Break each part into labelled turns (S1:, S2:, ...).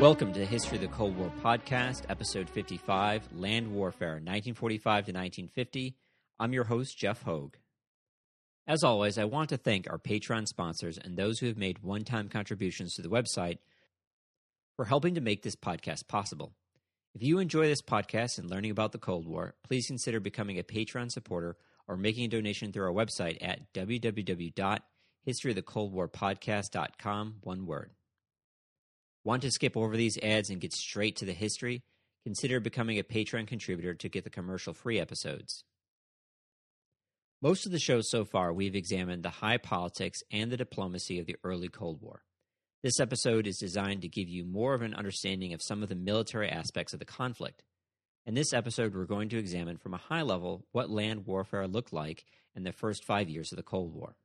S1: Welcome to History of the Cold War podcast, episode 55, Land Warfare, 1945 to 1950. I'm your host, Jeff Hogue. As always, I want to thank our Patreon sponsors and those who have made one time contributions to the website for helping to make this podcast possible. If you enjoy this podcast and learning about the Cold War, please consider becoming a Patreon supporter or making a donation through our website at www.historyofthecoldwarpodcast.com, one word. Want to skip over these ads and get straight to the history? Consider becoming a Patreon contributor to get the commercial free episodes. Most of the shows so far, we've examined the high politics and the diplomacy of the early Cold War. This episode is designed to give you more of an understanding of some of the military aspects of the conflict. In this episode, we're going to examine from a high level what land warfare looked like in the first five years of the Cold War.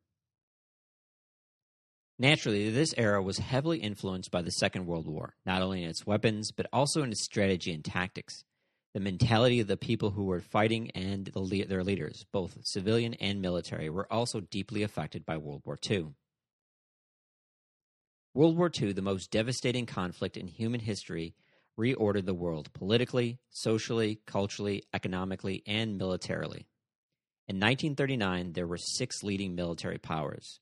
S1: Naturally, this era was heavily influenced by the Second World War, not only in its weapons, but also in its strategy and tactics. The mentality of the people who were fighting and the, their leaders, both civilian and military, were also deeply affected by World War II. World War II, the most devastating conflict in human history, reordered the world politically, socially, culturally, economically, and militarily. In 1939, there were six leading military powers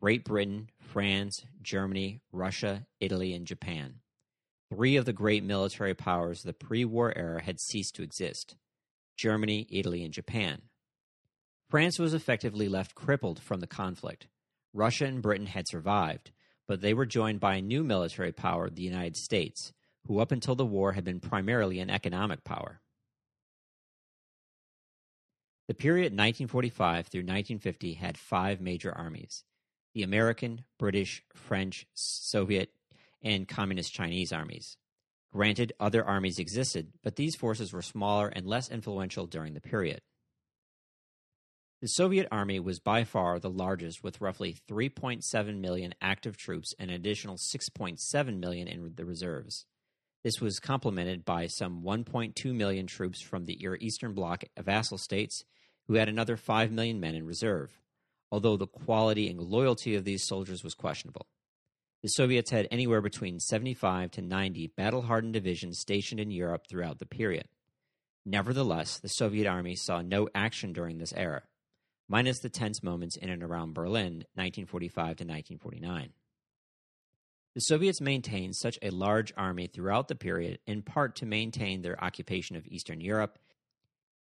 S1: Great Britain, France, Germany, Russia, Italy, and Japan. Three of the great military powers of the pre war era had ceased to exist Germany, Italy, and Japan. France was effectively left crippled from the conflict. Russia and Britain had survived, but they were joined by a new military power, the United States, who up until the war had been primarily an economic power. The period 1945 through 1950 had five major armies the American, British, French, Soviet, and Communist Chinese armies. Granted, other armies existed, but these forces were smaller and less influential during the period. The Soviet army was by far the largest, with roughly 3.7 million active troops and an additional 6.7 million in the reserves. This was complemented by some 1.2 million troops from the Eastern Bloc vassal states, who had another 5 million men in reserve although the quality and loyalty of these soldiers was questionable. The Soviets had anywhere between 75 to 90 battle hardened divisions stationed in Europe throughout the period. Nevertheless, the Soviet army saw no action during this era, minus the tense moments in and around Berlin, 1945 to 1949. The Soviets maintained such a large army throughout the period in part to maintain their occupation of Eastern Europe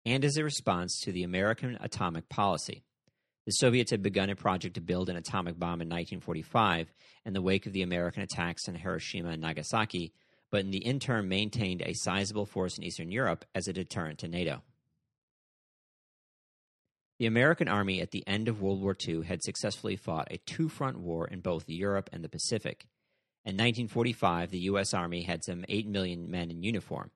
S1: and as a response to the American atomic policy. The Soviets had begun a project to build an atomic bomb in 1945 in the wake of the American attacks on Hiroshima and Nagasaki, but in the interim maintained a sizable force in Eastern Europe as a deterrent to NATO. The American Army at the end of World War II had successfully fought a two front war in both Europe and the Pacific. In 1945, the U.S. Army had some 8 million men in uniform.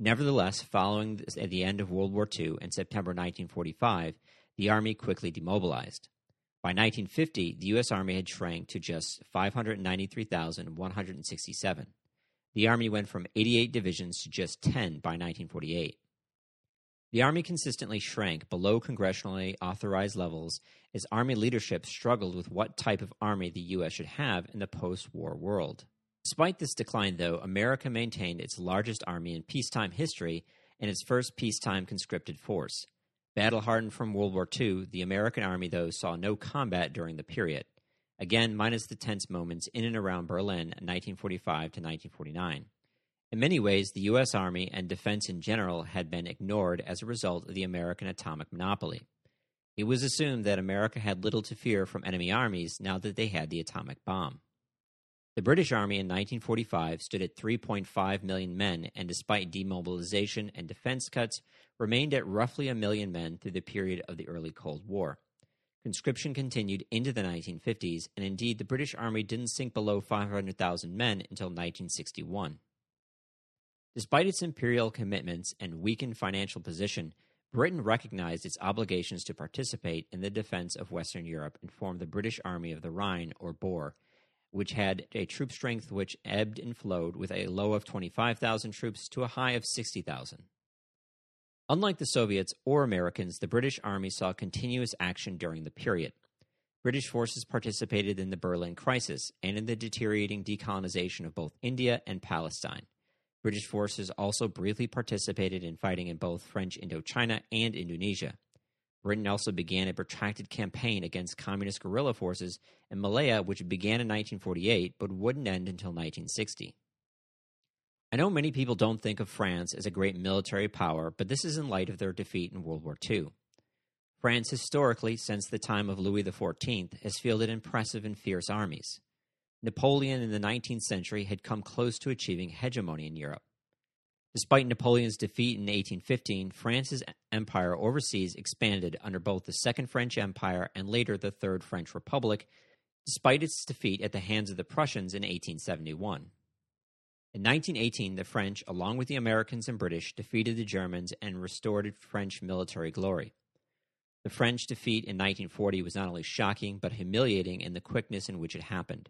S1: Nevertheless, following the end of World War II in September 1945, the Army quickly demobilized. By 1950, the U.S. Army had shrank to just 593,167. The Army went from 88 divisions to just 10 by 1948. The Army consistently shrank below congressionally authorized levels as Army leadership struggled with what type of Army the U.S. should have in the post war world. Despite this decline, though, America maintained its largest army in peacetime history and its first peacetime conscripted force. Battle hardened from World War II, the American Army, though, saw no combat during the period. Again, minus the tense moments in and around Berlin 1945 to 1949. In many ways, the U.S. Army and defense in general had been ignored as a result of the American atomic monopoly. It was assumed that America had little to fear from enemy armies now that they had the atomic bomb. The British Army in 1945 stood at 3.5 million men, and despite demobilization and defense cuts, remained at roughly a million men through the period of the early Cold War. Conscription continued into the 1950s, and indeed the British Army didn't sink below 500,000 men until 1961. Despite its imperial commitments and weakened financial position, Britain recognized its obligations to participate in the defense of Western Europe and formed the British Army of the Rhine, or BOR, which had a troop strength which ebbed and flowed with a low of 25,000 troops to a high of 60,000. Unlike the Soviets or Americans, the British Army saw continuous action during the period. British forces participated in the Berlin Crisis and in the deteriorating decolonization of both India and Palestine. British forces also briefly participated in fighting in both French Indochina and Indonesia. Britain also began a protracted campaign against communist guerrilla forces in Malaya, which began in 1948 but wouldn't end until 1960. I know many people don't think of France as a great military power, but this is in light of their defeat in World War II. France, historically, since the time of Louis XIV, has fielded impressive and fierce armies. Napoleon in the 19th century had come close to achieving hegemony in Europe. Despite Napoleon's defeat in 1815, France's empire overseas expanded under both the Second French Empire and later the Third French Republic, despite its defeat at the hands of the Prussians in 1871. In 1918, the French, along with the Americans and British, defeated the Germans and restored French military glory. The French defeat in 1940 was not only shocking, but humiliating in the quickness in which it happened.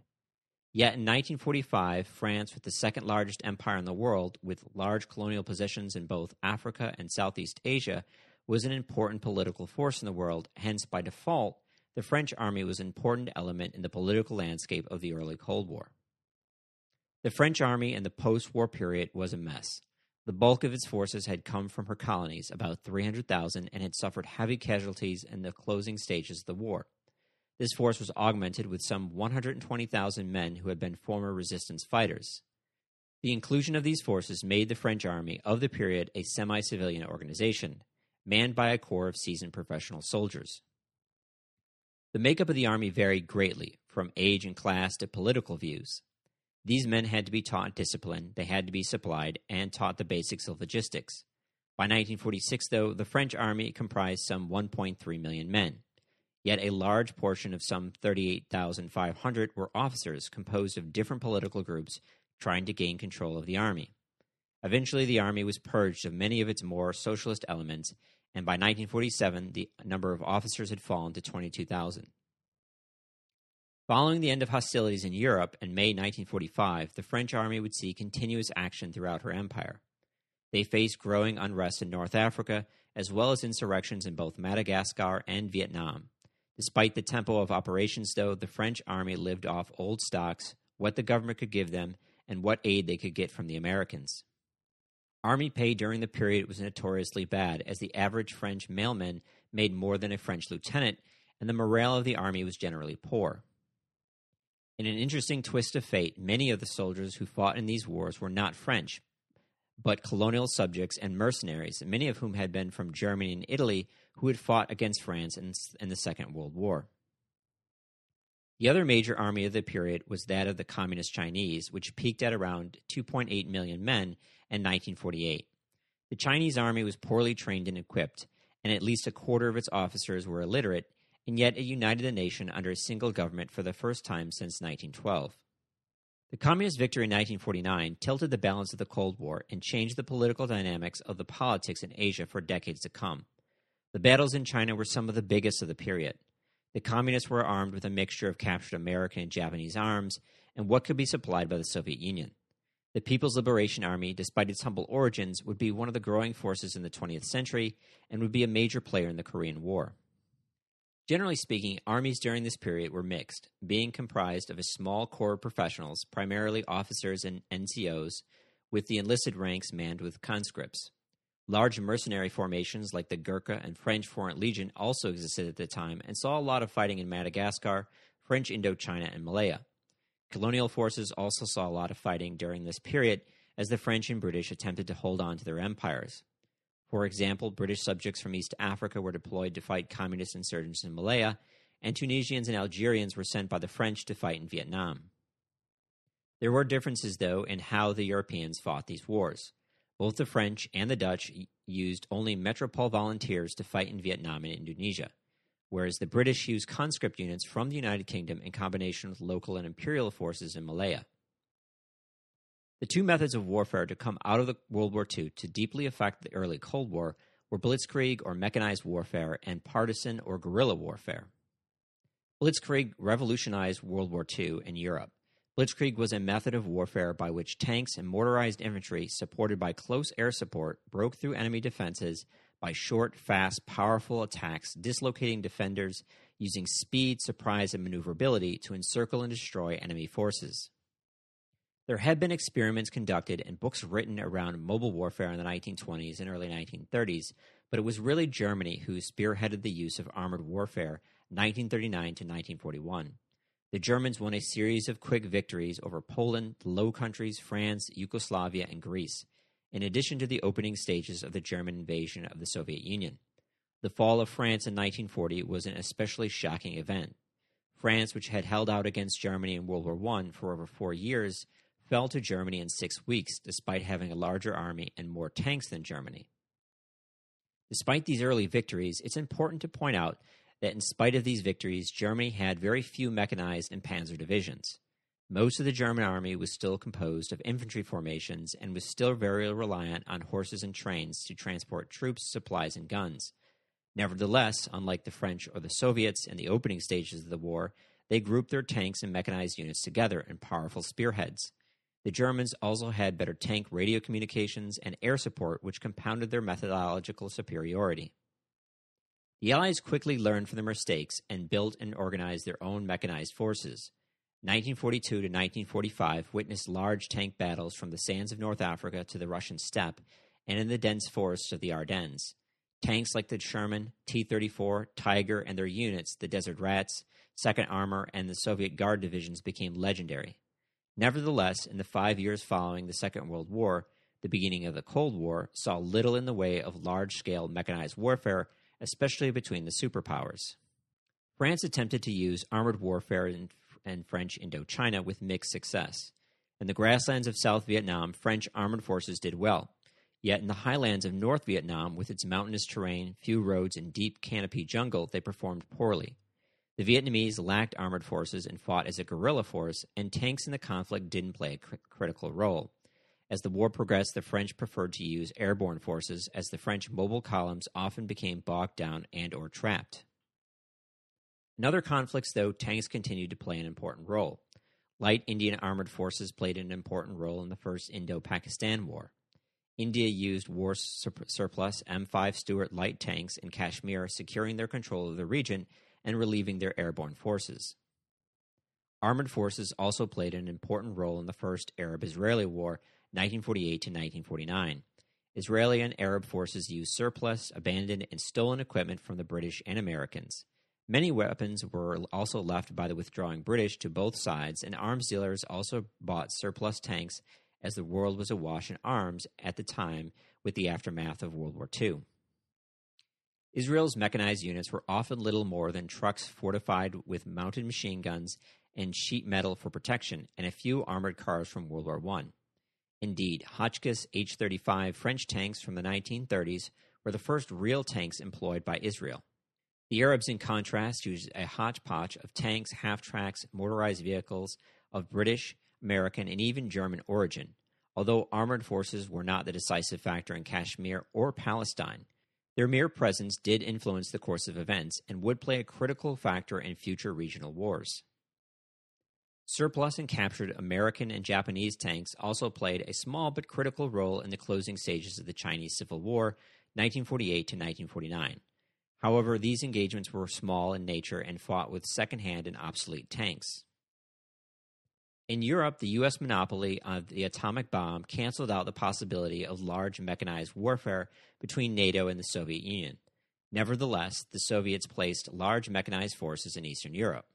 S1: Yet in 1945, France, with the second largest empire in the world, with large colonial positions in both Africa and Southeast Asia, was an important political force in the world. Hence, by default, the French army was an important element in the political landscape of the early Cold War. The French army in the post war period was a mess. The bulk of its forces had come from her colonies, about 300,000, and had suffered heavy casualties in the closing stages of the war. This force was augmented with some 120,000 men who had been former resistance fighters. The inclusion of these forces made the French army of the period a semi civilian organization, manned by a corps of seasoned professional soldiers. The makeup of the army varied greatly, from age and class to political views. These men had to be taught discipline, they had to be supplied, and taught the basics of logistics. By 1946, though, the French army comprised some 1.3 million men. Yet a large portion of some 38,500 were officers composed of different political groups trying to gain control of the army. Eventually, the army was purged of many of its more socialist elements, and by 1947, the number of officers had fallen to 22,000. Following the end of hostilities in Europe in May 1945, the French army would see continuous action throughout her empire. They faced growing unrest in North Africa, as well as insurrections in both Madagascar and Vietnam. Despite the tempo of operations, though, the French army lived off old stocks, what the government could give them, and what aid they could get from the Americans. Army pay during the period was notoriously bad, as the average French mailman made more than a French lieutenant, and the morale of the army was generally poor. In an interesting twist of fate, many of the soldiers who fought in these wars were not French, but colonial subjects and mercenaries, many of whom had been from Germany and Italy, who had fought against France in, in the Second World War. The other major army of the period was that of the Communist Chinese, which peaked at around 2.8 million men in 1948. The Chinese army was poorly trained and equipped, and at least a quarter of its officers were illiterate, and yet it united the nation under a single government for the first time since 1912. The Communist victory in 1949 tilted the balance of the Cold War and changed the political dynamics of the politics in Asia for decades to come. The battles in China were some of the biggest of the period. The communists were armed with a mixture of captured American and Japanese arms and what could be supplied by the Soviet Union. The People's Liberation Army, despite its humble origins, would be one of the growing forces in the 20th century and would be a major player in the Korean War. Generally speaking, armies during this period were mixed, being comprised of a small corps of professionals, primarily officers and NCOs, with the enlisted ranks manned with conscripts. Large mercenary formations like the Gurkha and French Foreign Legion also existed at the time and saw a lot of fighting in Madagascar, French Indochina, and Malaya. Colonial forces also saw a lot of fighting during this period as the French and British attempted to hold on to their empires. For example, British subjects from East Africa were deployed to fight communist insurgents in Malaya, and Tunisians and Algerians were sent by the French to fight in Vietnam. There were differences, though, in how the Europeans fought these wars. Both the French and the Dutch used only Metropole volunteers to fight in Vietnam and Indonesia, whereas the British used conscript units from the United Kingdom in combination with local and imperial forces in Malaya. The two methods of warfare to come out of the World War II to deeply affect the early Cold War were blitzkrieg or mechanized warfare and partisan or guerrilla warfare. Blitzkrieg revolutionized World War II in Europe. Blitzkrieg was a method of warfare by which tanks and motorized infantry, supported by close air support, broke through enemy defenses by short, fast, powerful attacks, dislocating defenders using speed, surprise, and maneuverability to encircle and destroy enemy forces. There had been experiments conducted and books written around mobile warfare in the 1920s and early 1930s, but it was really Germany who spearheaded the use of armored warfare 1939 to 1941. The Germans won a series of quick victories over Poland, the Low Countries, France, Yugoslavia, and Greece, in addition to the opening stages of the German invasion of the Soviet Union. The fall of France in 1940 was an especially shocking event. France, which had held out against Germany in World War I for over four years, fell to Germany in six weeks, despite having a larger army and more tanks than Germany. Despite these early victories, it's important to point out that in spite of these victories, Germany had very few mechanized and panzer divisions. Most of the German army was still composed of infantry formations and was still very reliant on horses and trains to transport troops, supplies, and guns. Nevertheless, unlike the French or the Soviets in the opening stages of the war, they grouped their tanks and mechanized units together in powerful spearheads. The Germans also had better tank radio communications and air support, which compounded their methodological superiority. The Allies quickly learned from their mistakes and built and organized their own mechanized forces. 1942 to 1945 witnessed large tank battles from the sands of North Africa to the Russian steppe and in the dense forests of the Ardennes. Tanks like the Sherman, T 34, Tiger, and their units, the Desert Rats, 2nd Armor, and the Soviet Guard divisions became legendary. Nevertheless, in the five years following the Second World War, the beginning of the Cold War saw little in the way of large scale mechanized warfare especially between the superpowers. France attempted to use armored warfare in, in French Indochina with mixed success. In the grasslands of South Vietnam, French armored forces did well. Yet in the highlands of North Vietnam, with its mountainous terrain, few roads, and deep canopy jungle, they performed poorly. The Vietnamese lacked armored forces and fought as a guerrilla force, and tanks in the conflict didn't play a cr- critical role. As the war progressed, the French preferred to use airborne forces as the French mobile columns often became bogged down and or trapped. In other conflicts, though, tanks continued to play an important role. Light Indian armored forces played an important role in the First Indo Pakistan War. India used war surplus M5 Stuart light tanks in Kashmir, securing their control of the region and relieving their airborne forces. Armored forces also played an important role in the First Arab Israeli War 1948 to 1949. Israeli and Arab forces used surplus, abandoned, and stolen equipment from the British and Americans. Many weapons were also left by the withdrawing British to both sides, and arms dealers also bought surplus tanks as the world was awash in arms at the time with the aftermath of World War II. Israel's mechanized units were often little more than trucks fortified with mounted machine guns and sheet metal for protection, and a few armored cars from World War I. Indeed, Hotchkiss H 35 French tanks from the 1930s were the first real tanks employed by Israel. The Arabs, in contrast, used a hodgepodge of tanks, half tracks, motorized vehicles of British, American, and even German origin. Although armored forces were not the decisive factor in Kashmir or Palestine, their mere presence did influence the course of events and would play a critical factor in future regional wars. Surplus and captured American and Japanese tanks also played a small but critical role in the closing stages of the Chinese Civil War, 1948 to 1949. However, these engagements were small in nature and fought with second-hand and obsolete tanks. In Europe, the U.S. monopoly of the atomic bomb canceled out the possibility of large mechanized warfare between NATO and the Soviet Union. Nevertheless, the Soviets placed large mechanized forces in Eastern Europe.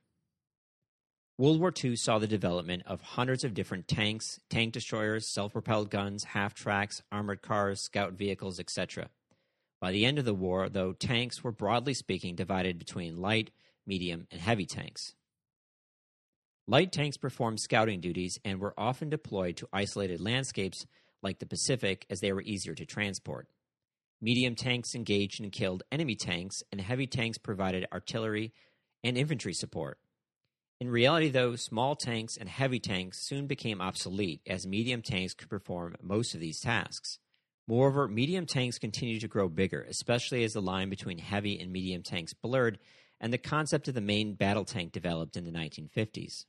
S1: World War II saw the development of hundreds of different tanks, tank destroyers, self propelled guns, half tracks, armored cars, scout vehicles, etc. By the end of the war, though, tanks were broadly speaking divided between light, medium, and heavy tanks. Light tanks performed scouting duties and were often deployed to isolated landscapes like the Pacific as they were easier to transport. Medium tanks engaged and killed enemy tanks, and heavy tanks provided artillery and infantry support. In reality, though, small tanks and heavy tanks soon became obsolete as medium tanks could perform most of these tasks. Moreover, medium tanks continued to grow bigger, especially as the line between heavy and medium tanks blurred and the concept of the main battle tank developed in the 1950s.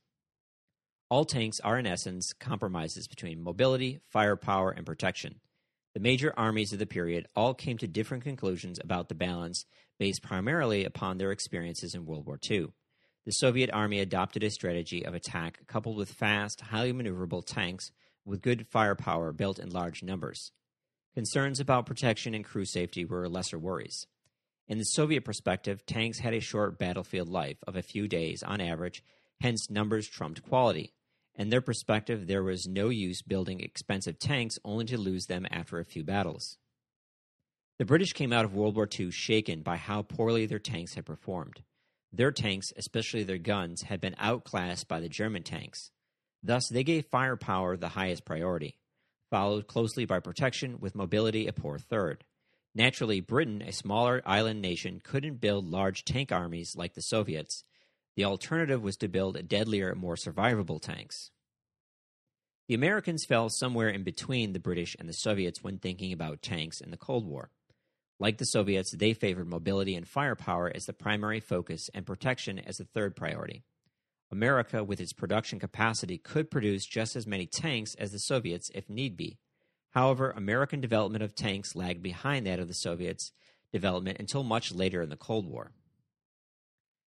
S1: All tanks are, in essence, compromises between mobility, firepower, and protection. The major armies of the period all came to different conclusions about the balance based primarily upon their experiences in World War II. The Soviet Army adopted a strategy of attack coupled with fast, highly maneuverable tanks with good firepower built in large numbers. Concerns about protection and crew safety were lesser worries. In the Soviet perspective, tanks had a short battlefield life of a few days on average, hence, numbers trumped quality. In their perspective, there was no use building expensive tanks only to lose them after a few battles. The British came out of World War II shaken by how poorly their tanks had performed. Their tanks, especially their guns, had been outclassed by the German tanks. Thus, they gave firepower the highest priority, followed closely by protection, with mobility a poor third. Naturally, Britain, a smaller island nation, couldn't build large tank armies like the Soviets, the alternative was to build deadlier, more survivable tanks. The Americans fell somewhere in between the British and the Soviets when thinking about tanks in the Cold War. Like the Soviets, they favored mobility and firepower as the primary focus and protection as the third priority. America, with its production capacity, could produce just as many tanks as the Soviets if need be. However, American development of tanks lagged behind that of the Soviets' development until much later in the Cold War.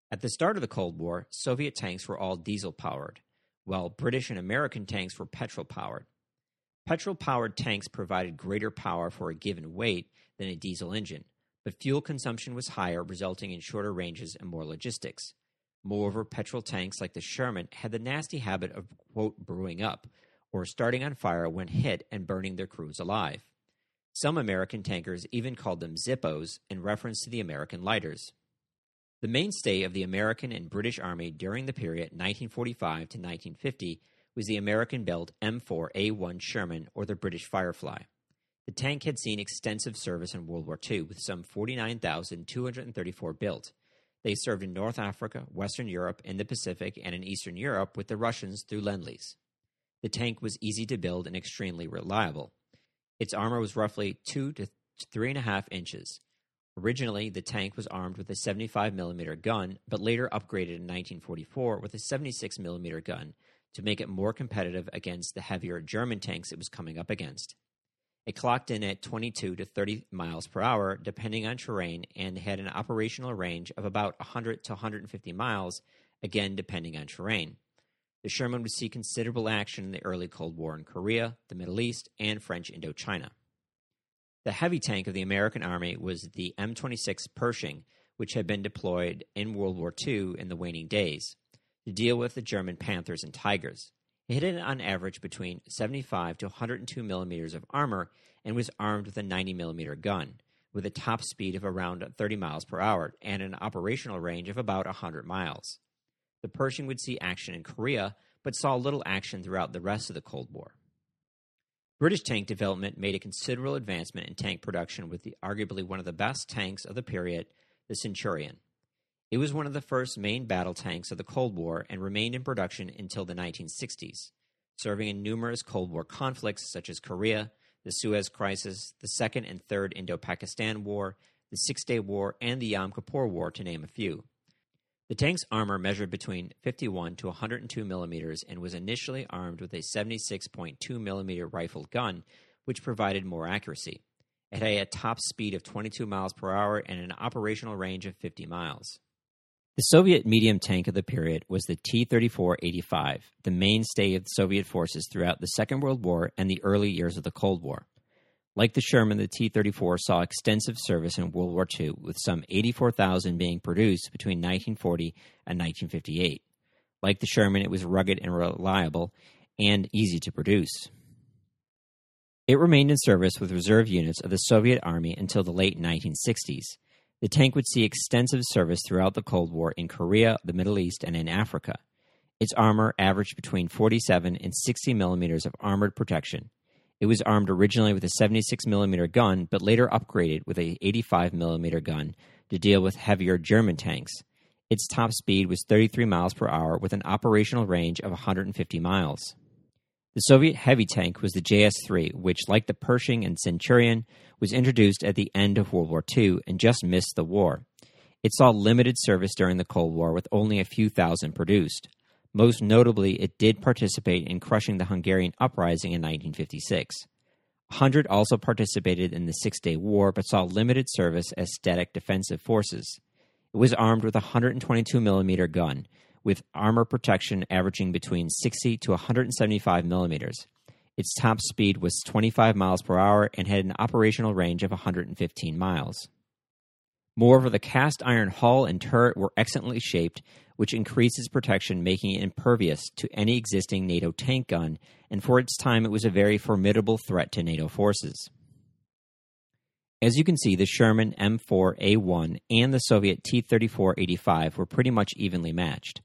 S1: At the start of the Cold War, Soviet tanks were all diesel powered, while British and American tanks were petrol powered. Petrol powered tanks provided greater power for a given weight than a diesel engine, but fuel consumption was higher, resulting in shorter ranges and more logistics. Moreover, petrol tanks like the Sherman had the nasty habit of, quote, brewing up, or starting on fire when hit and burning their crews alive. Some American tankers even called them Zippos in reference to the American lighters. The mainstay of the American and British Army during the period 1945 to 1950 was the American built M4A1 Sherman or the British Firefly. The tank had seen extensive service in World War II with some 49,234 built. They served in North Africa, Western Europe, in the Pacific, and in Eastern Europe with the Russians through Lend Lease. The tank was easy to build and extremely reliable. Its armor was roughly 2 to 3.5 inches. Originally, the tank was armed with a 75 mm gun, but later upgraded in 1944 with a 76 mm gun to make it more competitive against the heavier German tanks it was coming up against. It clocked in at 22 to 30 miles per hour, depending on terrain, and had an operational range of about 100 to 150 miles, again depending on terrain. The Sherman would see considerable action in the early Cold War in Korea, the Middle East, and French Indochina. The heavy tank of the American Army was the M26 Pershing, which had been deployed in World War II in the waning days to deal with the German Panthers and Tigers. It had on average between 75 to 102 millimeters of armor and was armed with a 90 millimeter gun, with a top speed of around 30 miles per hour and an operational range of about 100 miles. The Pershing would see action in Korea, but saw little action throughout the rest of the Cold War. British tank development made a considerable advancement in tank production with the, arguably one of the best tanks of the period, the Centurion. It was one of the first main battle tanks of the Cold War and remained in production until the 1960s, serving in numerous Cold War conflicts such as Korea, the Suez Crisis, the Second and Third Indo Pakistan War, the Six Day War, and the Yom Kippur War, to name a few. The tank's armor measured between 51 to 102 millimeters and was initially armed with a 76.2 millimeter rifled gun, which provided more accuracy. It had a top speed of 22 miles per hour and an operational range of 50 miles. The Soviet medium tank of the period was the T 34 85, the mainstay of the Soviet forces throughout the Second World War and the early years of the Cold War. Like the Sherman, the T 34 saw extensive service in World War II, with some 84,000 being produced between 1940 and 1958. Like the Sherman, it was rugged and reliable and easy to produce. It remained in service with reserve units of the Soviet Army until the late 1960s. The tank would see extensive service throughout the Cold War in Korea, the Middle East, and in Africa. Its armor averaged between 47 and 60 millimeters of armored protection. It was armed originally with a 76 millimeter gun, but later upgraded with a 85 millimeter gun to deal with heavier German tanks. Its top speed was 33 miles per hour with an operational range of 150 miles. The Soviet heavy tank was the JS 3, which, like the Pershing and Centurion, was introduced at the end of World War II and just missed the war. It saw limited service during the Cold War with only a few thousand produced. Most notably, it did participate in crushing the Hungarian uprising in 1956. 100 also participated in the Six Day War but saw limited service as static defensive forces. It was armed with a 122 millimeter gun, with armor protection averaging between 60 to 175 millimeters. Its top speed was 25 miles per hour and had an operational range of 115 miles. Moreover, the cast iron hull and turret were excellently shaped, which increases protection, making it impervious to any existing NATO tank gun, and for its time it was a very formidable threat to NATO forces. As you can see, the Sherman M4A1 and the Soviet T 3485 were pretty much evenly matched.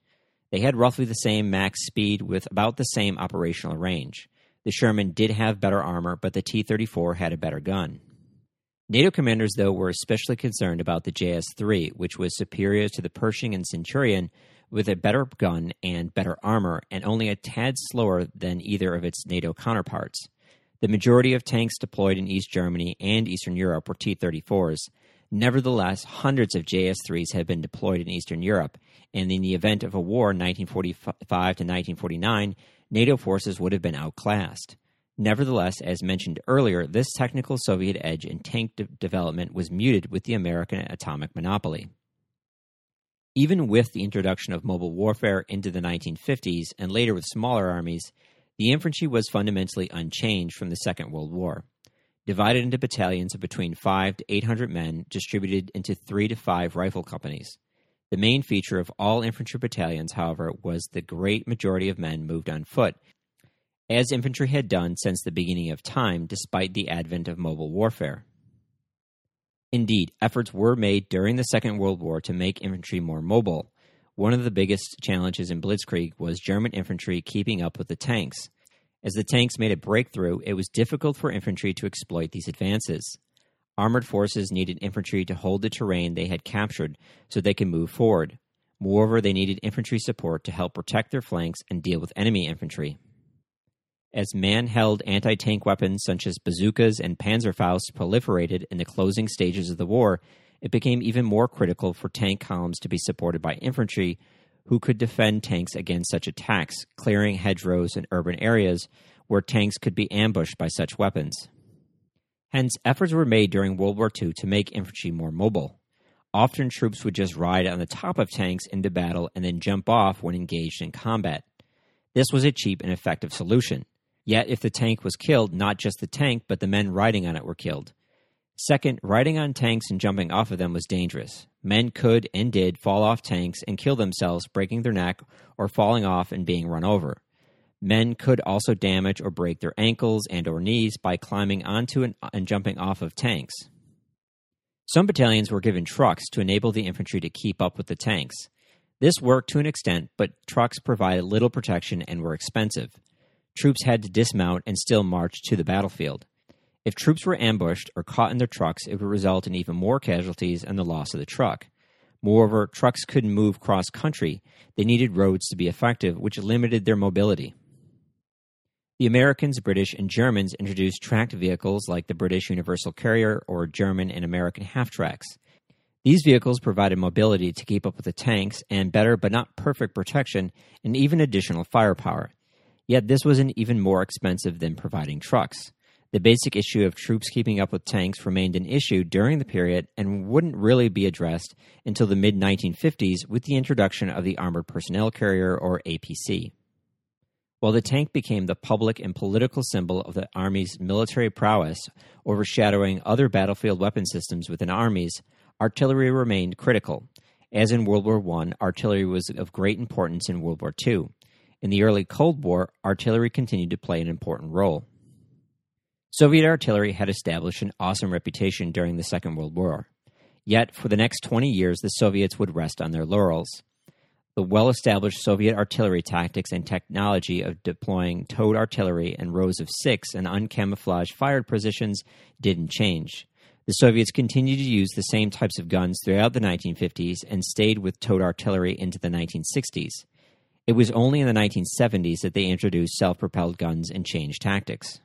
S1: They had roughly the same max speed with about the same operational range. The Sherman did have better armor, but the T 34 had a better gun. NATO commanders, though, were especially concerned about the JS 3, which was superior to the Pershing and Centurion with a better gun and better armor, and only a tad slower than either of its NATO counterparts. The majority of tanks deployed in East Germany and Eastern Europe were T 34s. Nevertheless, hundreds of JS 3s had been deployed in Eastern Europe, and in the event of a war in 1945 to 1949, NATO forces would have been outclassed. Nevertheless, as mentioned earlier, this technical Soviet edge in tank de- development was muted with the American atomic monopoly. Even with the introduction of mobile warfare into the 1950s and later with smaller armies, the infantry was fundamentally unchanged from the Second World War. Divided into battalions of between 5 to 800 men distributed into 3 to 5 rifle companies. The main feature of all infantry battalions, however, was the great majority of men moved on foot as infantry had done since the beginning of time, despite the advent of mobile warfare. Indeed, efforts were made during the Second World War to make infantry more mobile. One of the biggest challenges in Blitzkrieg was German infantry keeping up with the tanks. As the tanks made a breakthrough, it was difficult for infantry to exploit these advances. Armored forces needed infantry to hold the terrain they had captured so they could move forward. Moreover, they needed infantry support to help protect their flanks and deal with enemy infantry. As man held anti tank weapons such as bazookas and Panzerfaust proliferated in the closing stages of the war, it became even more critical for tank columns to be supported by infantry who could defend tanks against such attacks, clearing hedgerows and urban areas where tanks could be ambushed by such weapons. Hence, efforts were made during World War II to make infantry more mobile. Often, troops would just ride on the top of tanks into battle and then jump off when engaged in combat. This was a cheap and effective solution. Yet, if the tank was killed, not just the tank, but the men riding on it were killed. Second, riding on tanks and jumping off of them was dangerous. Men could and did fall off tanks and kill themselves, breaking their neck or falling off and being run over. Men could also damage or break their ankles and or knees by climbing onto and, and jumping off of tanks. Some battalions were given trucks to enable the infantry to keep up with the tanks. This worked to an extent, but trucks provided little protection and were expensive troops had to dismount and still march to the battlefield. If troops were ambushed or caught in their trucks, it would result in even more casualties and the loss of the truck. Moreover, trucks couldn't move cross country. They needed roads to be effective, which limited their mobility. The Americans, British, and Germans introduced tracked vehicles like the British Universal Carrier or German and American half tracks. These vehicles provided mobility to keep up with the tanks and better but not perfect protection and even additional firepower. Yet this wasn't even more expensive than providing trucks. The basic issue of troops keeping up with tanks remained an issue during the period and wouldn't really be addressed until the mid 1950s with the introduction of the Armored Personnel Carrier, or APC. While the tank became the public and political symbol of the Army's military prowess, overshadowing other battlefield weapon systems within armies, artillery remained critical. As in World War I, artillery was of great importance in World War II. In the early Cold War, artillery continued to play an important role. Soviet artillery had established an awesome reputation during the Second World War. Yet, for the next 20 years, the Soviets would rest on their laurels. The well established Soviet artillery tactics and technology of deploying towed artillery and rows of six and uncamouflaged fired positions didn't change. The Soviets continued to use the same types of guns throughout the 1950s and stayed with towed artillery into the 1960s. It was only in the 1970s that they introduced self propelled guns and changed tactics.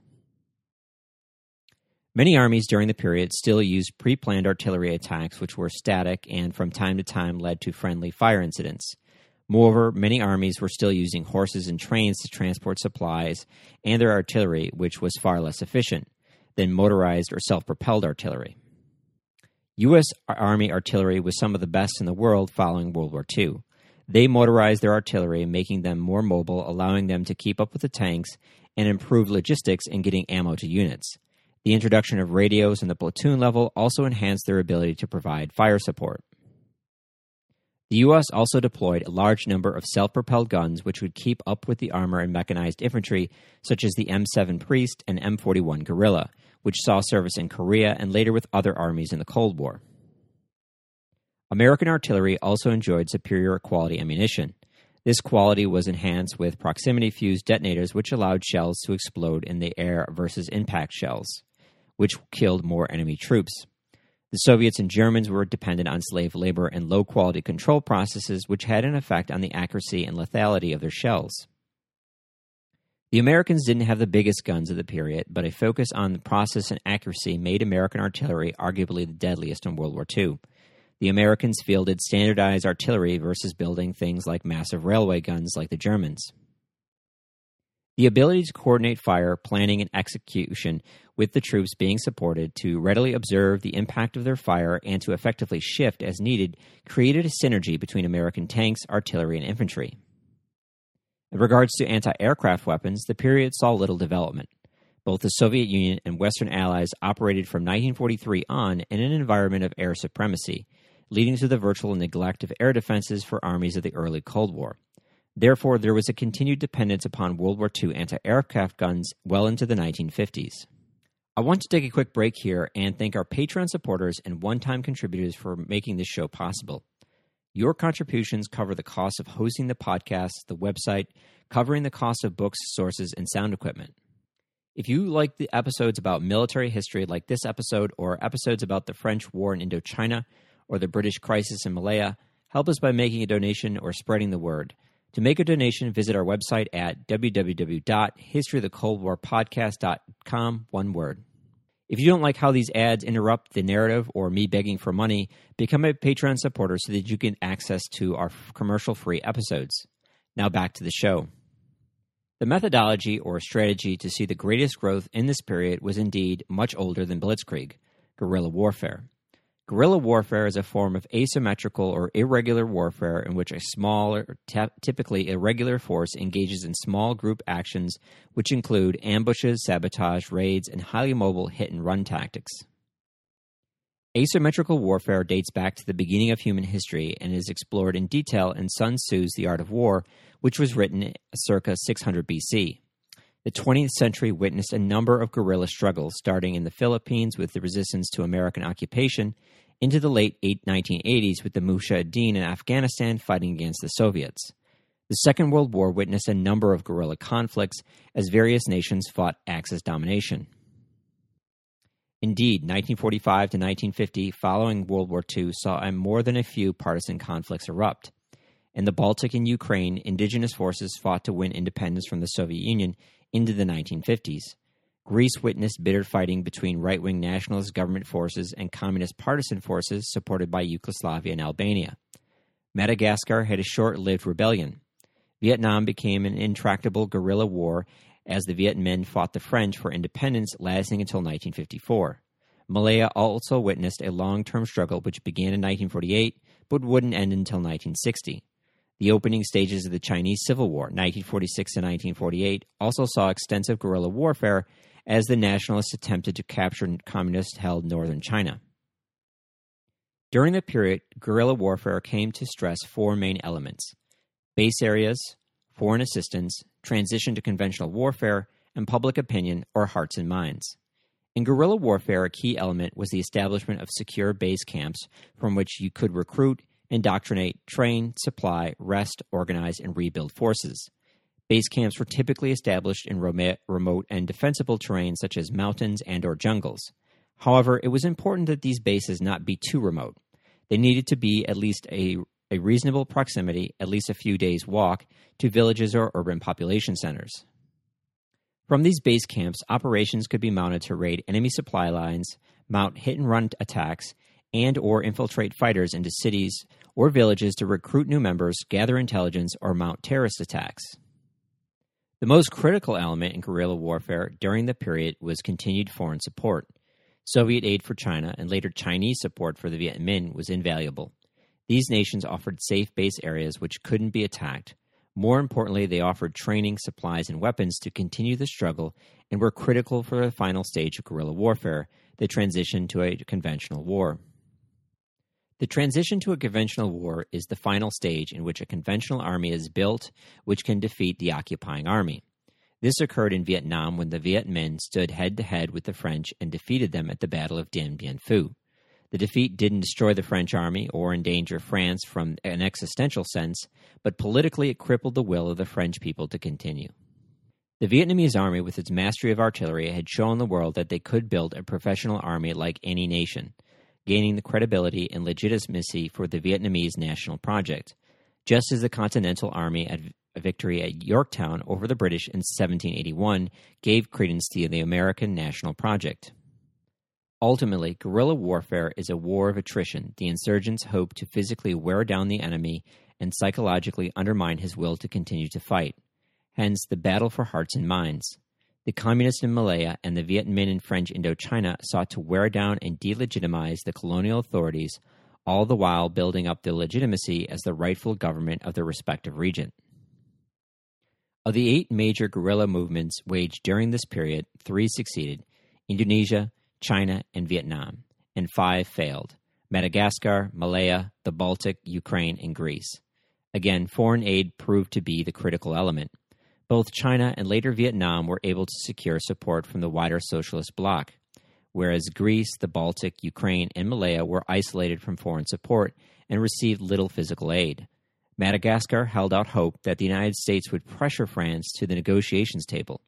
S1: Many armies during the period still used pre planned artillery attacks, which were static and from time to time led to friendly fire incidents. Moreover, many armies were still using horses and trains to transport supplies and their artillery, which was far less efficient than motorized or self propelled artillery. U.S. Army artillery was some of the best in the world following World War II. They motorized their artillery, making them more mobile, allowing them to keep up with the tanks and improve logistics in getting ammo to units. The introduction of radios in the platoon level also enhanced their ability to provide fire support. The U.S. also deployed a large number of self propelled guns which would keep up with the armor and mechanized infantry, such as the M7 Priest and M41 Gorilla, which saw service in Korea and later with other armies in the Cold War. American artillery also enjoyed superior quality ammunition. This quality was enhanced with proximity fused detonators, which allowed shells to explode in the air versus impact shells which killed more enemy troops. The Soviets and Germans were dependent on slave labor and low quality control processes, which had an effect on the accuracy and lethality of their shells. The Americans didn't have the biggest guns of the period, but a focus on the process and accuracy made American artillery arguably the deadliest in World War II. The Americans fielded standardized artillery versus building things like massive railway guns like the Germans. The ability to coordinate fire, planning, and execution with the troops being supported to readily observe the impact of their fire and to effectively shift as needed created a synergy between American tanks, artillery, and infantry. In regards to anti aircraft weapons, the period saw little development. Both the Soviet Union and Western allies operated from 1943 on in an environment of air supremacy, leading to the virtual neglect of air defenses for armies of the early Cold War. Therefore, there was a continued dependence upon World War II anti aircraft guns well into the 1950s. I want to take a quick break here and thank our Patreon supporters and one time contributors for making this show possible. Your contributions cover the cost of hosting the podcast, the website, covering the cost of books, sources, and sound equipment. If you like the episodes about military history, like this episode, or episodes about the French War in Indochina or the British crisis in Malaya, help us by making a donation or spreading the word. To make a donation, visit our website at www.historyofthecoldwarpodcast.com, one word. If you don't like how these ads interrupt the narrative or me begging for money, become a Patreon supporter so that you can access to our commercial free episodes. Now back to the show. The methodology or strategy to see the greatest growth in this period was indeed much older than Blitzkrieg, guerrilla warfare. Guerrilla warfare is a form of asymmetrical or irregular warfare in which a small, t- typically irregular force engages in small group actions, which include ambushes, sabotage, raids, and highly mobile hit and run tactics. Asymmetrical warfare dates back to the beginning of human history and is explored in detail in Sun Tzu's The Art of War, which was written circa 600 BC. The 20th century witnessed a number of guerrilla struggles, starting in the Philippines with the resistance to American occupation, into the late 1980s with the Mujahideen in Afghanistan fighting against the Soviets. The Second World War witnessed a number of guerrilla conflicts as various nations fought Axis domination. Indeed, 1945 to 1950, following World War II, saw a more than a few partisan conflicts erupt. In the Baltic and Ukraine, indigenous forces fought to win independence from the Soviet Union into the 1950s. Greece witnessed bitter fighting between right wing nationalist government forces and communist partisan forces supported by Yugoslavia and Albania. Madagascar had a short lived rebellion. Vietnam became an intractable guerrilla war as the Viet Minh fought the French for independence, lasting until 1954. Malaya also witnessed a long term struggle which began in 1948 but wouldn't end until 1960. The opening stages of the Chinese Civil War, 1946 to 1948, also saw extensive guerrilla warfare as the nationalists attempted to capture communist held northern China. During the period, guerrilla warfare came to stress four main elements base areas, foreign assistance, transition to conventional warfare, and public opinion or hearts and minds. In guerrilla warfare, a key element was the establishment of secure base camps from which you could recruit, indoctrinate, train, supply, rest, organize, and rebuild forces. Base camps were typically established in remote and defensible terrain such as mountains and or jungles. However, it was important that these bases not be too remote. They needed to be at least a, a reasonable proximity, at least a few days' walk, to villages or urban population centers. From these base camps, operations could be mounted to raid enemy supply lines, mount hit and run attacks, and or infiltrate fighters into cities or villages to recruit new members, gather intelligence, or mount terrorist attacks. The most critical element in guerrilla warfare during the period was continued foreign support. Soviet aid for China and later Chinese support for the Viet Minh was invaluable. These nations offered safe base areas which couldn't be attacked, more importantly, they offered training, supplies, and weapons to continue the struggle and were critical for the final stage of guerrilla warfare, the transition to a conventional war. The transition to a conventional war is the final stage in which a conventional army is built which can defeat the occupying army. This occurred in Vietnam when the Viet Minh stood head to head with the French and defeated them at the Battle of Dien Bien Phu. The defeat didn't destroy the French army or endanger France from an existential sense, but politically it crippled the will of the French people to continue. The Vietnamese army, with its mastery of artillery, had shown the world that they could build a professional army like any nation, gaining the credibility and legitimacy for the Vietnamese national project, just as the Continental Army had a victory at Yorktown over the British in 1781 gave credence to the American national project. Ultimately, guerrilla warfare is a war of attrition. The insurgents hope to physically wear down the enemy and psychologically undermine his will to continue to fight. Hence, the battle for hearts and minds. The communists in Malaya and the Viet Minh in French Indochina sought to wear down and delegitimize the colonial authorities, all the while building up their legitimacy as the rightful government of their respective region. Of the eight major guerrilla movements waged during this period, three succeeded Indonesia, China, and Vietnam, and five failed Madagascar, Malaya, the Baltic, Ukraine, and Greece. Again, foreign aid proved to be the critical element. Both China and later Vietnam were able to secure support from the wider socialist bloc, whereas Greece, the Baltic, Ukraine, and Malaya were isolated from foreign support and received little physical aid. Madagascar held out hope that the United States would pressure France to the negotiations table.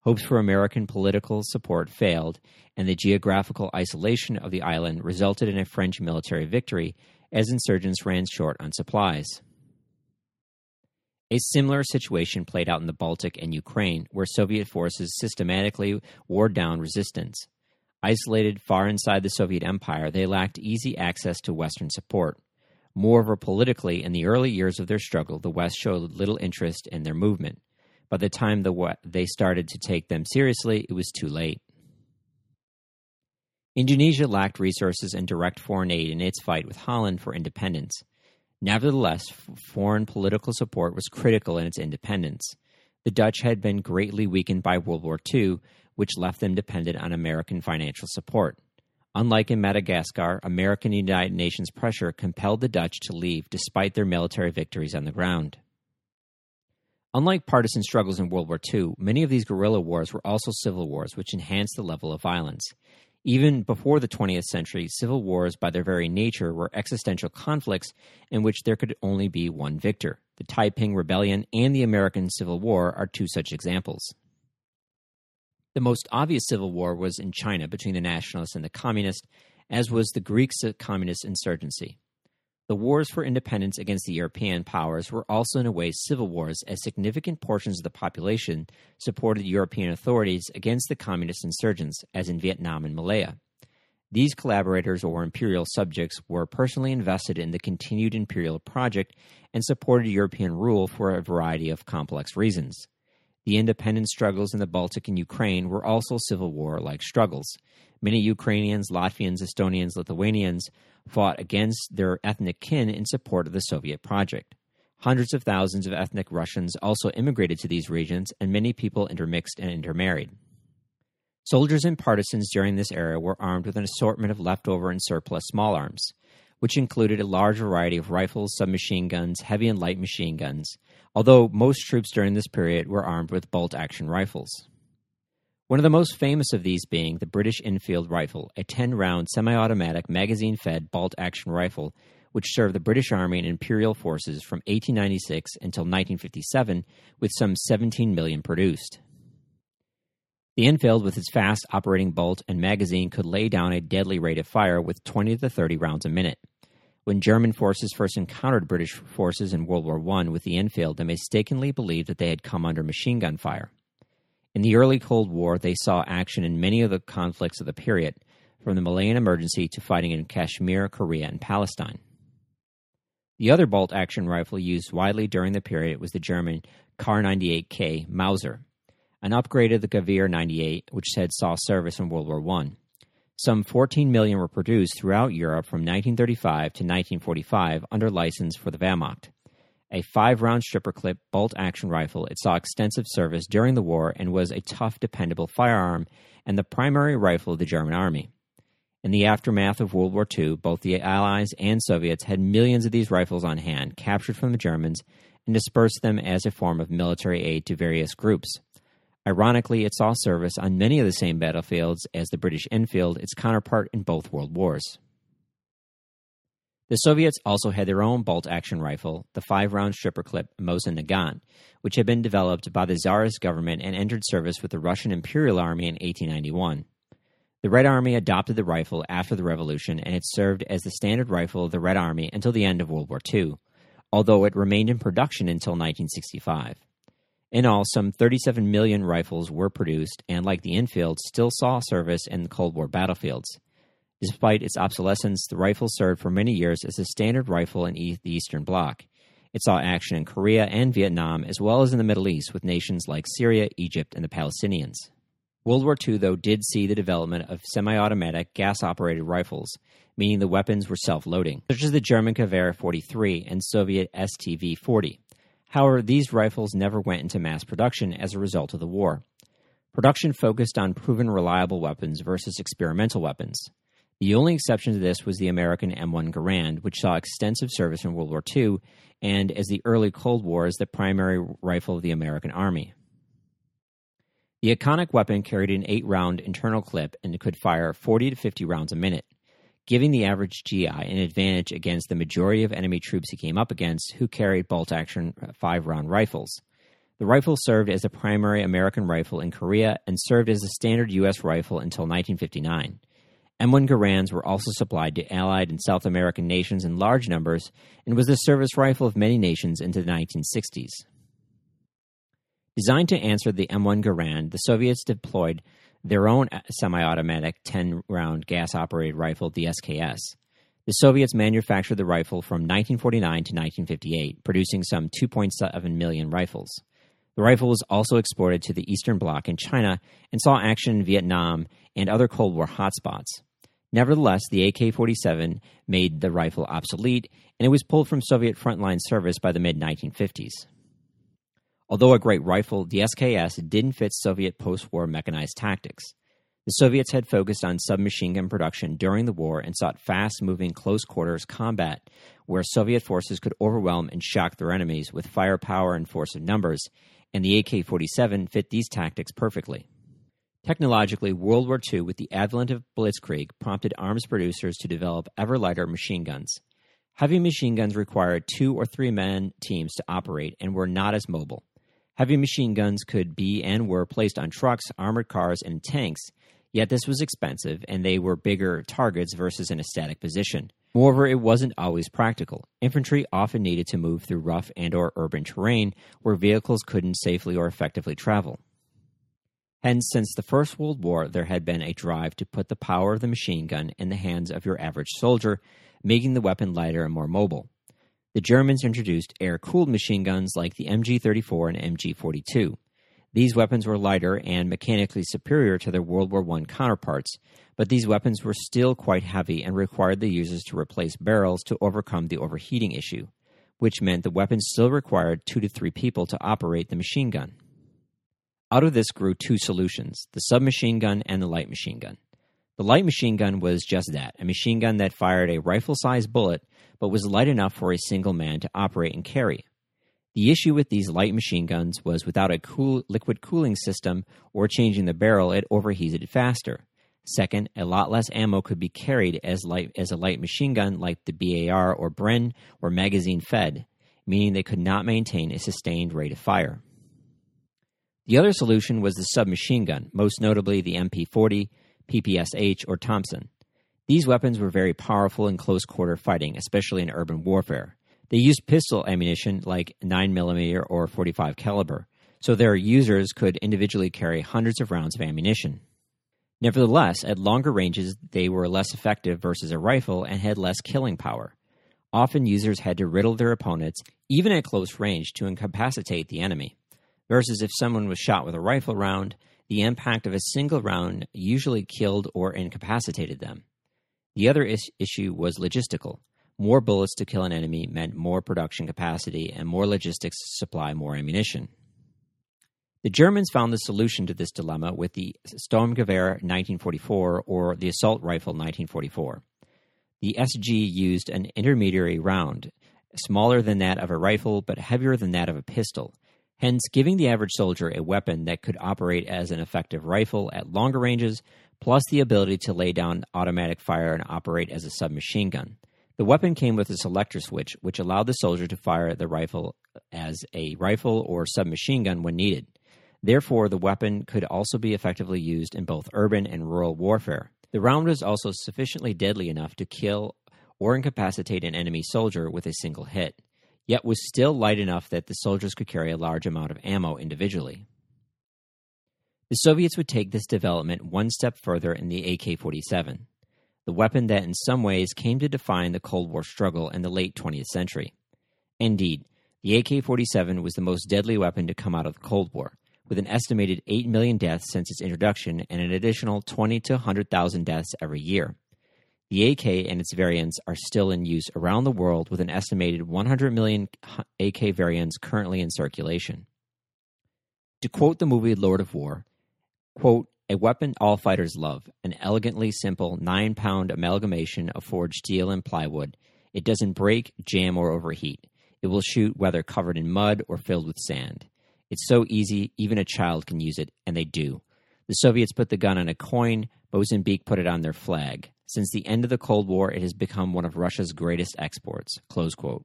S1: Hopes for American political support failed, and the geographical isolation of the island resulted in a French military victory as insurgents ran short on supplies. A similar situation played out in the Baltic and Ukraine, where Soviet forces systematically wore down resistance. Isolated far inside the Soviet Empire, they lacked easy access to Western support. Moreover, politically, in the early years of their struggle, the West showed little interest in their movement. By the time the, they started to take them seriously, it was too late. Indonesia lacked resources and direct foreign aid in its fight with Holland for independence. Nevertheless, foreign political support was critical in its independence. The Dutch had been greatly weakened by World War II, which left them dependent on American financial support. Unlike in Madagascar, American United Nations pressure compelled the Dutch to leave despite their military victories on the ground. Unlike partisan struggles in World War II, many of these guerrilla wars were also civil wars, which enhanced the level of violence. Even before the 20th century, civil wars, by their very nature, were existential conflicts in which there could only be one victor. The Taiping Rebellion and the American Civil War are two such examples. The most obvious civil war was in China between the nationalists and the communists, as was the Greek communist insurgency. The wars for independence against the European powers were also, in a way, civil wars, as significant portions of the population supported European authorities against the communist insurgents, as in Vietnam and Malaya. These collaborators or imperial subjects were personally invested in the continued imperial project and supported European rule for a variety of complex reasons. The independence struggles in the Baltic and Ukraine were also civil war like struggles. Many Ukrainians, Latvians, Estonians, Lithuanians fought against their ethnic kin in support of the Soviet project. Hundreds of thousands of ethnic Russians also immigrated to these regions, and many people intermixed and intermarried. Soldiers and partisans during this era were armed with an assortment of leftover and surplus small arms, which included a large variety of rifles, submachine guns, heavy and light machine guns, although most troops during this period were armed with bolt action rifles. One of the most famous of these being the British Enfield rifle, a 10 round semi automatic magazine fed bolt action rifle which served the British Army and Imperial forces from 1896 until 1957, with some 17 million produced. The Enfield, with its fast operating bolt and magazine, could lay down a deadly rate of fire with 20 to 30 rounds a minute. When German forces first encountered British forces in World War I with the Enfield, they mistakenly believed that they had come under machine gun fire. In the early Cold War, they saw action in many of the conflicts of the period, from the Malayan Emergency to fighting in Kashmir, Korea, and Palestine. The other bolt action rifle used widely during the period was the German Kar 98K Mauser an upgrade of the Gewehr 98, which had saw service in World War I. Some 14 million were produced throughout Europe from 1935 to 1945 under license for the Wehrmacht. A five round stripper clip bolt action rifle, it saw extensive service during the war and was a tough, dependable firearm and the primary rifle of the German army. In the aftermath of World War II, both the Allies and Soviets had millions of these rifles on hand, captured from the Germans, and dispersed them as a form of military aid to various groups. Ironically, it saw service on many of the same battlefields as the British Enfield, its counterpart in both world wars. The Soviets also had their own bolt action rifle, the five round stripper clip Mosin Nagant, which had been developed by the Tsarist government and entered service with the Russian Imperial Army in 1891. The Red Army adopted the rifle after the Revolution, and it served as the standard rifle of the Red Army until the end of World War II, although it remained in production until 1965. In all, some 37 million rifles were produced, and like the Enfield, still saw service in the Cold War battlefields. Despite its obsolescence, the rifle served for many years as a standard rifle in the Eastern Bloc. It saw action in Korea and Vietnam, as well as in the Middle East with nations like Syria, Egypt, and the Palestinians. World War II, though, did see the development of semi automatic gas operated rifles, meaning the weapons were self loading, such as the German Gewehr 43 and Soviet STV 40. However, these rifles never went into mass production as a result of the war. Production focused on proven reliable weapons versus experimental weapons. The only exception to this was the American M1 Garand, which saw extensive service in World War II and, as the early Cold War, is the primary rifle of the American Army. The iconic weapon carried an 8 round internal clip and could fire 40 to 50 rounds a minute giving the average GI an advantage against the majority of enemy troops he came up against who carried bolt action uh, five round rifles. The rifle served as a primary American rifle in Korea and served as a standard U.S. rifle until 1959. M1 Garands were also supplied to Allied and South American nations in large numbers and was the service rifle of many nations into the 1960s. Designed to answer the M1 Garand, the Soviets deployed their own uh, semi automatic 10 round gas operated rifle, the SKS. The Soviets manufactured the rifle from 1949 to 1958, producing some 2.7 million rifles. The rifle was also exported to the Eastern Bloc and China and saw action in Vietnam and other Cold War hotspots. Nevertheless, the AK 47 made the rifle obsolete and it was pulled from Soviet frontline service by the mid 1950s. Although a great rifle, the SKS didn't fit Soviet post war mechanized tactics. The Soviets had focused on submachine gun production during the war and sought fast moving close quarters combat where Soviet forces could overwhelm and shock their enemies with firepower and force of numbers, and the AK 47 fit these tactics perfectly. Technologically, World War II, with the advent of Blitzkrieg, prompted arms producers to develop ever lighter machine guns. Heavy machine guns required two or three man teams to operate and were not as mobile. Heavy machine guns could be and were placed on trucks, armored cars, and tanks, yet this was expensive and they were bigger targets versus in a static position. Moreover, it wasn't always practical. Infantry often needed to move through rough and or urban terrain where vehicles couldn't safely or effectively travel. Hence, since the First World War, there had been a drive to put the power of the machine gun in the hands of your average soldier, making the weapon lighter and more mobile the Germans introduced air cooled machine guns like the MG 34 and MG 42. These weapons were lighter and mechanically superior to their World War I counterparts, but these weapons were still quite heavy and required the users to replace barrels to overcome the overheating issue, which meant the weapons still required two to three people to operate the machine gun. Out of this grew two solutions the submachine gun and the light machine gun. The light machine gun was just that a machine gun that fired a rifle sized bullet but was light enough for a single man to operate and carry. The issue with these light machine guns was without a cool, liquid cooling system or changing the barrel, it overheated faster. Second, a lot less ammo could be carried as light as a light machine gun like the BAR or Bren were magazine fed, meaning they could not maintain a sustained rate of fire. The other solution was the submachine gun, most notably the MP40, PPSH, or Thompson. These weapons were very powerful in close quarter fighting, especially in urban warfare. They used pistol ammunition like 9mm or 45 caliber, so their users could individually carry hundreds of rounds of ammunition. Nevertheless, at longer ranges, they were less effective versus a rifle and had less killing power. Often users had to riddle their opponents, even at close range, to incapacitate the enemy. Versus if someone was shot with a rifle round, the impact of a single round usually killed or incapacitated them. The other is- issue was logistical. More bullets to kill an enemy meant more production capacity and more logistics to supply more ammunition. The Germans found the solution to this dilemma with the Sturmgewehr 1944 or the assault rifle 1944. The SG used an intermediary round, smaller than that of a rifle but heavier than that of a pistol, hence giving the average soldier a weapon that could operate as an effective rifle at longer ranges, plus the ability to lay down automatic fire and operate as a submachine gun. The weapon came with a selector switch, which allowed the soldier to fire the rifle as a rifle or submachine gun when needed. Therefore, the weapon could also be effectively used in both urban and rural warfare. The round was also sufficiently deadly enough to kill or incapacitate an enemy soldier with a single hit, yet was still light enough that the soldiers could carry a large amount of ammo individually. The Soviets would take this development one step further in the AK 47, the weapon that in some ways came to define the Cold War struggle in the late 20th century. Indeed, the AK 47 was the most deadly weapon to come out of the Cold War, with an estimated 8 million deaths since its introduction and an additional 20 to 100,000 deaths every year. The AK and its variants are still in use around the world with an estimated 100 million AK variants currently in circulation. To quote the movie Lord of War, quote, a weapon all fighters love, an elegantly simple nine pound amalgamation of forged steel and plywood. It doesn't break, jam, or overheat. It will shoot whether covered in mud or filled with sand. It's so easy, even a child can use it, and they do. The Soviets put the gun on a coin, Mozambique put it on their flag. Since the end of the Cold War, it has become one of Russia's greatest exports. Close quote.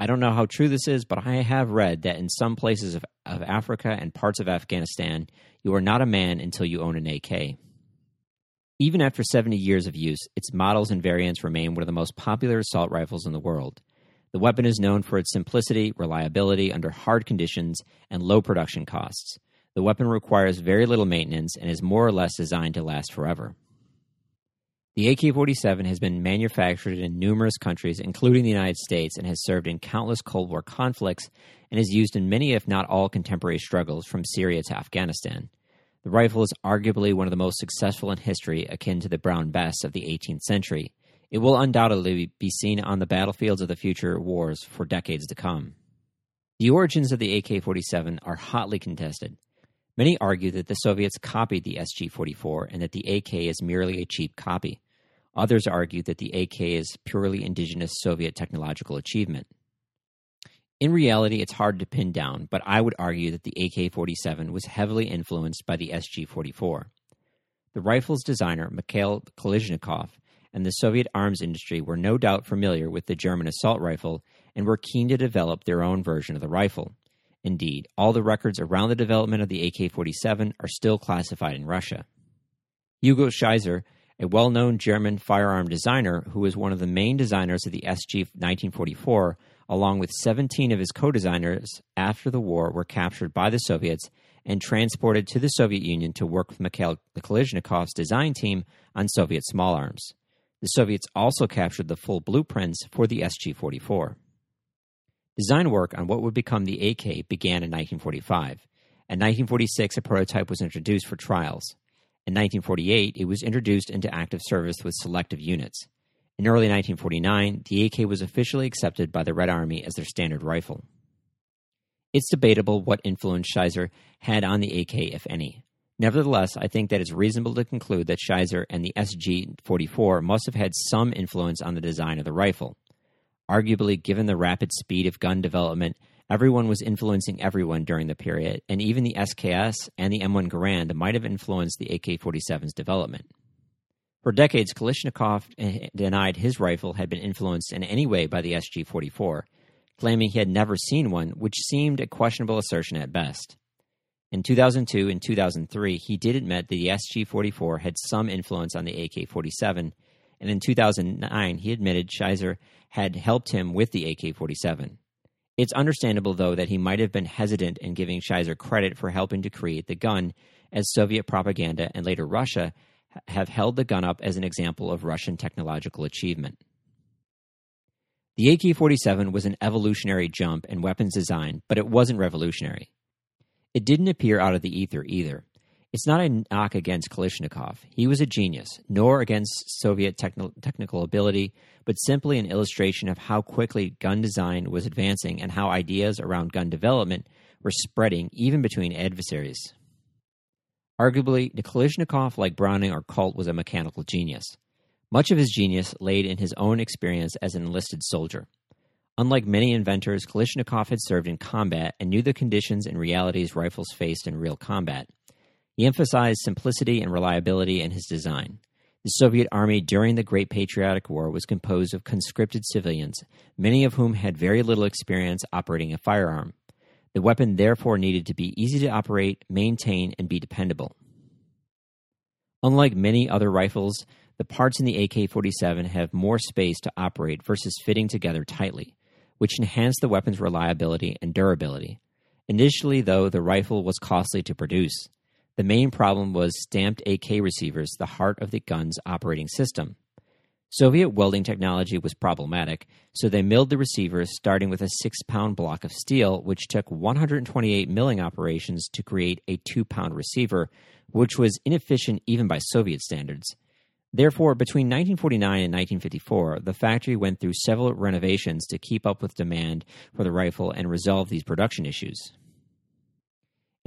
S1: I don't know how true this is, but I have read that in some places of, of Africa and parts of Afghanistan, you are not a man until you own an AK. Even after 70 years of use, its models and variants remain one of the most popular assault rifles in the world. The weapon is known for its simplicity, reliability under hard conditions, and low production costs. The weapon requires very little maintenance and is more or less designed to last forever. The AK 47 has been manufactured in numerous countries, including the United States, and has served in countless Cold War conflicts and is used in many, if not all, contemporary struggles from Syria to Afghanistan. The rifle is arguably one of the most successful in history, akin to the Brown Bess of the 18th century, it will undoubtedly be seen on the battlefields of the future wars for decades to come. The origins of the AK 47 are hotly contested. Many argue that the Soviets copied the SG 44 and that the AK is merely a cheap copy. Others argue that the AK is purely indigenous Soviet technological achievement. In reality, it's hard to pin down, but I would argue that the AK 47 was heavily influenced by the SG 44. The rifle's designer, Mikhail Kalashnikov, and the Soviet arms industry were no doubt familiar with the German assault rifle and were keen to develop their own version of the rifle. Indeed, all the records around the development of the AK 47 are still classified in Russia. Hugo Schmeisser, a well known German firearm designer who was one of the main designers of the SG 1944, along with 17 of his co designers after the war, were captured by the Soviets and transported to the Soviet Union to work with Mikhail Kalashnikov's design team on Soviet small arms. The Soviets also captured the full blueprints for the SG 44. Design work on what would become the AK began in 1945. In 1946, a prototype was introduced for trials. In 1948, it was introduced into active service with selective units. In early 1949, the AK was officially accepted by the Red Army as their standard rifle. It's debatable what influence Schmeisser had on the AK, if any. Nevertheless, I think that it's reasonable to conclude that Schmeisser and the SG 44 must have had some influence on the design of the rifle. Arguably, given the rapid speed of gun development Everyone was influencing everyone during the period, and even the SKS and the M1 Garand might have influenced the AK 47's development. For decades, Kalashnikov eh, denied his rifle had been influenced in any way by the SG 44, claiming he had never seen one, which seemed a questionable assertion at best. In 2002 and 2003, he did admit that the SG 44 had some influence on the AK 47, and in 2009, he admitted Schmeisser had helped him with the AK 47. It's understandable, though, that he might have been hesitant in giving Schmeisser credit for helping to create the gun, as Soviet propaganda and later Russia have held the gun up as an example of Russian technological achievement. The AK 47 was an evolutionary jump in weapons design, but it wasn't revolutionary. It didn't appear out of the ether either. It's not a knock against Kalashnikov. He was a genius, nor against Soviet techn- technical ability, but simply an illustration of how quickly gun design was advancing and how ideas around gun development were spreading even between adversaries. Arguably, Kalashnikov, like Browning or Colt, was a mechanical genius. Much of his genius laid in his own experience as an enlisted soldier. Unlike many inventors, Kalashnikov had served in combat and knew the conditions and realities rifles faced in real combat. He emphasized simplicity and reliability in his design. The Soviet army during the Great Patriotic War was composed of conscripted civilians, many of whom had very little experience operating a firearm. The weapon therefore needed to be easy to operate, maintain, and be dependable. Unlike many other rifles, the parts in the AK 47 have more space to operate versus fitting together tightly, which enhanced the weapon's reliability and durability. Initially, though, the rifle was costly to produce. The main problem was stamped AK receivers, the heart of the gun's operating system. Soviet welding technology was problematic, so they milled the receivers starting with a six pound block of steel, which took 128 milling operations to create a two pound receiver, which was inefficient even by Soviet standards. Therefore, between 1949 and 1954, the factory went through several renovations to keep up with demand for the rifle and resolve these production issues.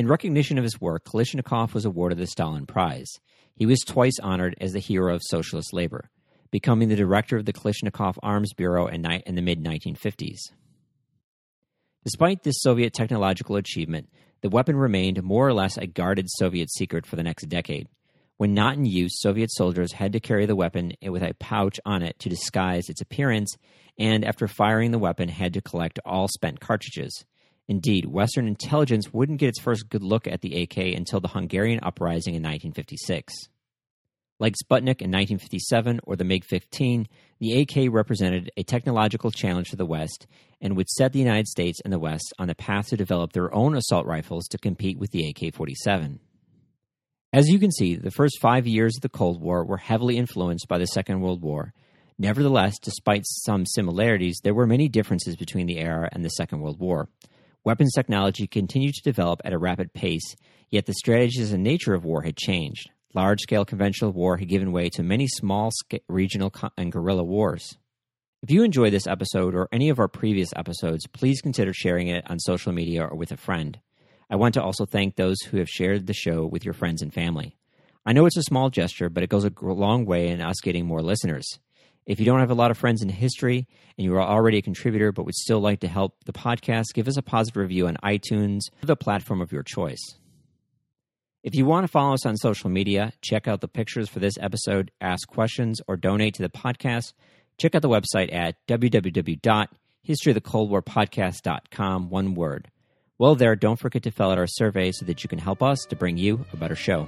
S1: In recognition of his work, Kalashnikov was awarded the Stalin Prize. He was twice honored as the hero of socialist labor, becoming the director of the Kalashnikov Arms Bureau in, in the mid 1950s. Despite this Soviet technological achievement, the weapon remained more or less a guarded Soviet secret for the next decade. When not in use, Soviet soldiers had to carry the weapon with a pouch on it to disguise its appearance, and after firing the weapon, had to collect all spent cartridges. Indeed, Western intelligence wouldn't get its first good look at the AK until the Hungarian uprising in 1956. Like Sputnik in 1957 or the MiG 15, the AK represented a technological challenge for the West and would set the United States and the West on the path to develop their own assault rifles to compete with the AK 47. As you can see, the first five years of the Cold War were heavily influenced by the Second World War. Nevertheless, despite some similarities, there were many differences between the era and the Second World War. Weapons technology continued to develop at a rapid pace, yet the strategies and nature of war had changed. Large scale conventional war had given way to many small regional and guerrilla wars. If you enjoy this episode or any of our previous episodes, please consider sharing it on social media or with a friend. I want to also thank those who have shared the show with your friends and family. I know it's a small gesture, but it goes a long way in us getting more listeners. If you don't have a lot of friends in history and you are already a contributor but would still like to help the podcast, give us a positive review on iTunes, or the platform of your choice. If you want to follow us on social media, check out the pictures for this episode, ask questions, or donate to the podcast, check out the website at www.historyofthecoldwarpodcast.com, one word. While there, don't forget to fill out our survey so that you can help us to bring you a better show.